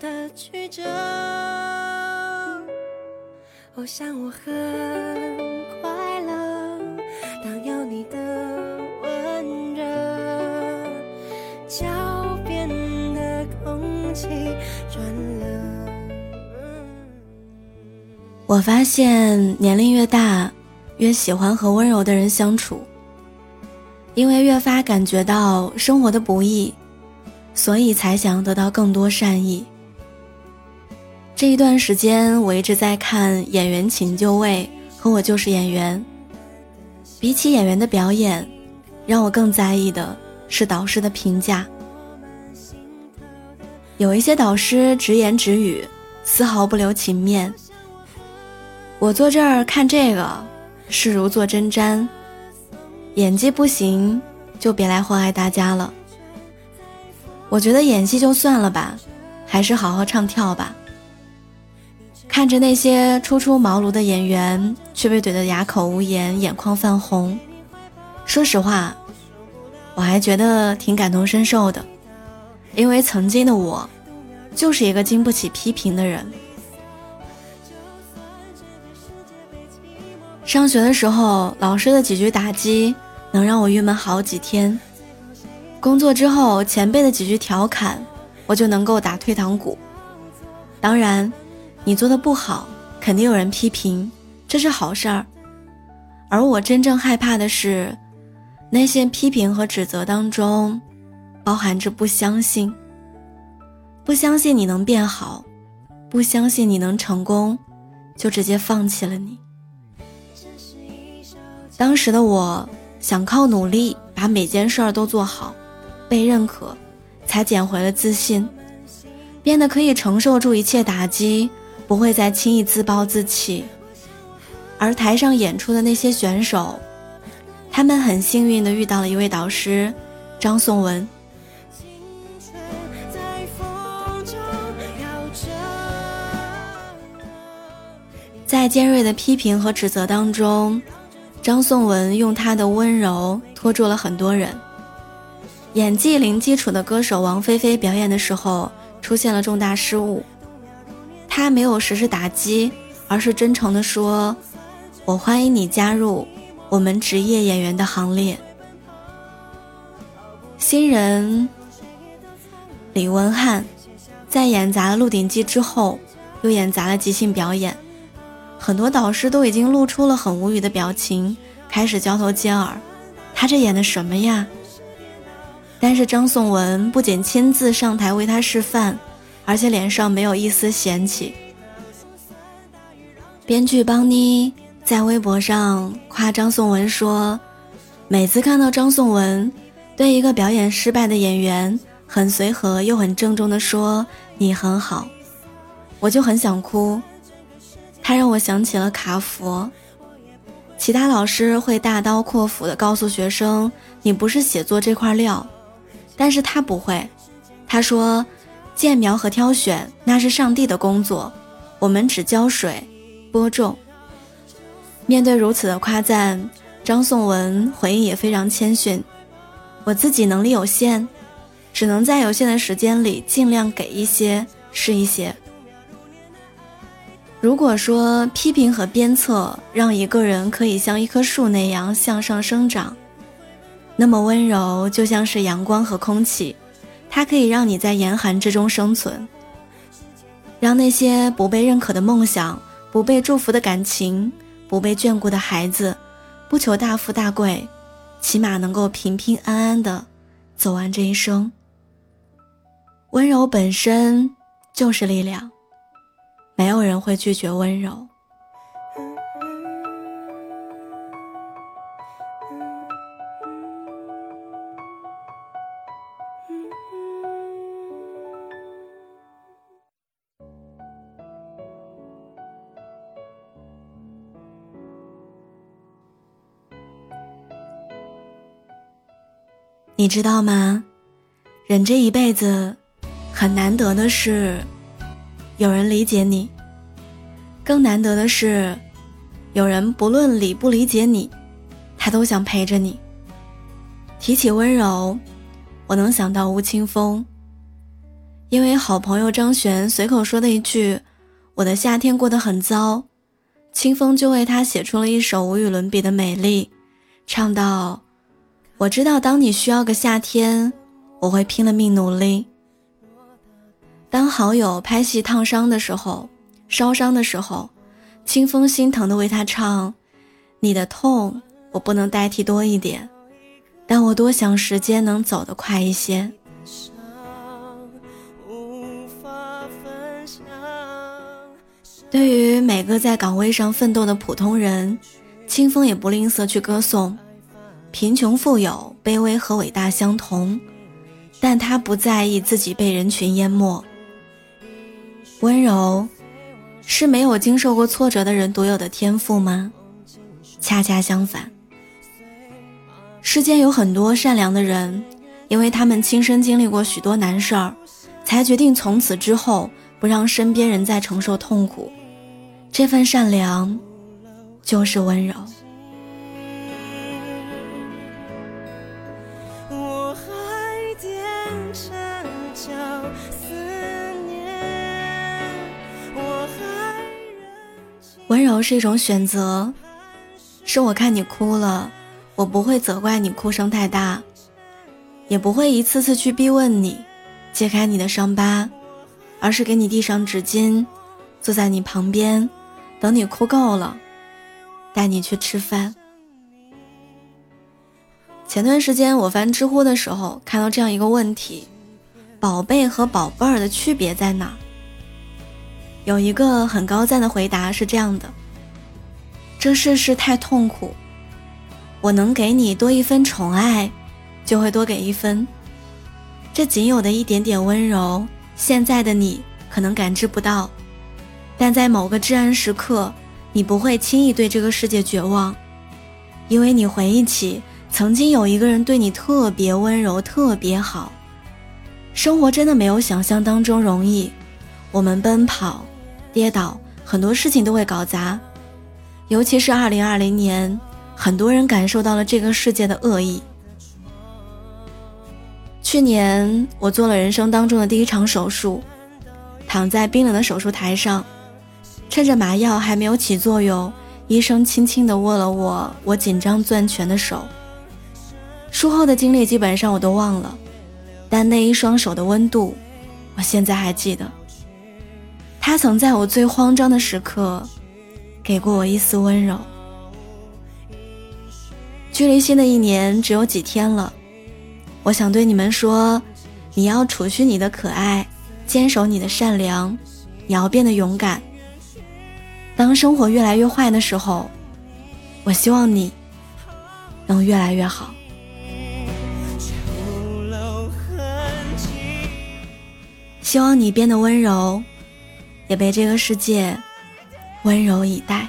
的曲折。我想我很快乐，当有你的温热，脚边的空气转了。我发现年龄越大，越喜欢和温柔的人相处，因为越发感觉到生活的不易，所以才想得到更多善意。这一段时间，我一直在看《演员请就位》和《我就是演员》。比起演员的表演，让我更在意的是导师的评价。有一些导师直言直语，丝毫不留情面。我坐这儿看这个，是如坐针毡。演技不行，就别来祸害大家了。我觉得演戏就算了吧，还是好好唱跳吧。看着那些初出茅庐的演员，却被怼得哑口无言、眼眶泛红，说实话，我还觉得挺感同身受的，因为曾经的我，就是一个经不起批评的人。上学的时候，老师的几句打击能让我郁闷好几天；工作之后，前辈的几句调侃，我就能够打退堂鼓。当然，你做的不好，肯定有人批评，这是好事儿。而我真正害怕的是，那些批评和指责当中，包含着不相信，不相信你能变好，不相信你能成功，就直接放弃了你。当时的我想靠努力把每件事儿都做好，被认可，才捡回了自信，变得可以承受住一切打击，不会再轻易自暴自弃。而台上演出的那些选手，他们很幸运的遇到了一位导师，张颂文。在尖锐的批评和指责当中。张颂文用他的温柔拖住了很多人。演技零基础的歌手王菲菲表演的时候出现了重大失误，他没有实施打击，而是真诚地说：“我欢迎你加入我们职业演员的行列。”新人李文翰在演砸了《鹿鼎记》之后，又演砸了即兴表演。很多导师都已经露出了很无语的表情，开始交头接耳。他这演的什么呀？但是张颂文不仅亲自上台为他示范，而且脸上没有一丝嫌弃。编剧邦妮在微博上夸张颂文说：“每次看到张颂文对一个表演失败的演员很随和又很郑重地说‘你很好’，我就很想哭。”他让我想起了卡佛。其他老师会大刀阔斧地告诉学生：“你不是写作这块料。”但是他不会。他说：“建苗和挑选那是上帝的工作，我们只浇水、播种。”面对如此的夸赞，张颂文回应也非常谦逊：“我自己能力有限，只能在有限的时间里尽量给一些是一些。”如果说批评和鞭策让一个人可以像一棵树那样向上生长，那么温柔就像是阳光和空气，它可以让你在严寒之中生存，让那些不被认可的梦想、不被祝福的感情、不被眷顾的孩子，不求大富大贵，起码能够平平安安的走完这一生。温柔本身就是力量。没有人会拒绝温柔。你知道吗？人这一辈子，很难得的是。有人理解你，更难得的是，有人不论理不理解你，他都想陪着你。提起温柔，我能想到吴青峰，因为好朋友张悬随口说的一句“我的夏天过得很糟”，清风就为他写出了一首无与伦比的美丽，唱到：“我知道，当你需要个夏天，我会拼了命努力。”当好友拍戏烫伤的时候，烧伤的时候，清风心疼的为他唱：“你的痛我不能代替多一点，但我多想时间能走得快一些。”对于每个在岗位上奋斗的普通人，清风也不吝啬去歌颂：贫穷富有、卑微和伟大相同，但他不在意自己被人群淹没。温柔，是没有经受过挫折的人独有的天赋吗？恰恰相反。世间有很多善良的人，因为他们亲身经历过许多难事儿，才决定从此之后不让身边人再承受痛苦。这份善良，就是温柔。温柔是一种选择，是我看你哭了，我不会责怪你哭声太大，也不会一次次去逼问你，揭开你的伤疤，而是给你递上纸巾，坐在你旁边，等你哭够了，带你去吃饭。前段时间我翻知乎的时候，看到这样一个问题：宝贝和宝贝儿的区别在哪？有一个很高赞的回答是这样的：这世事太痛苦，我能给你多一分宠爱，就会多给一分。这仅有的一点点温柔，现在的你可能感知不到，但在某个至暗时刻，你不会轻易对这个世界绝望，因为你回忆起曾经有一个人对你特别温柔，特别好。生活真的没有想象当中容易，我们奔跑。跌倒，很多事情都会搞砸，尤其是二零二零年，很多人感受到了这个世界的恶意。去年我做了人生当中的第一场手术，躺在冰冷的手术台上，趁着麻药还没有起作用，医生轻轻地握了握我紧张攥拳的手。术后的经历基本上我都忘了，但那一双手的温度，我现在还记得。他曾在我最慌张的时刻，给过我一丝温柔。距离新的一年只有几天了，我想对你们说：你要储蓄你的可爱，坚守你的善良，你要变得勇敢。当生活越来越坏的时候，我希望你能越来越好。希望你变得温柔。也被这个世界温柔以待。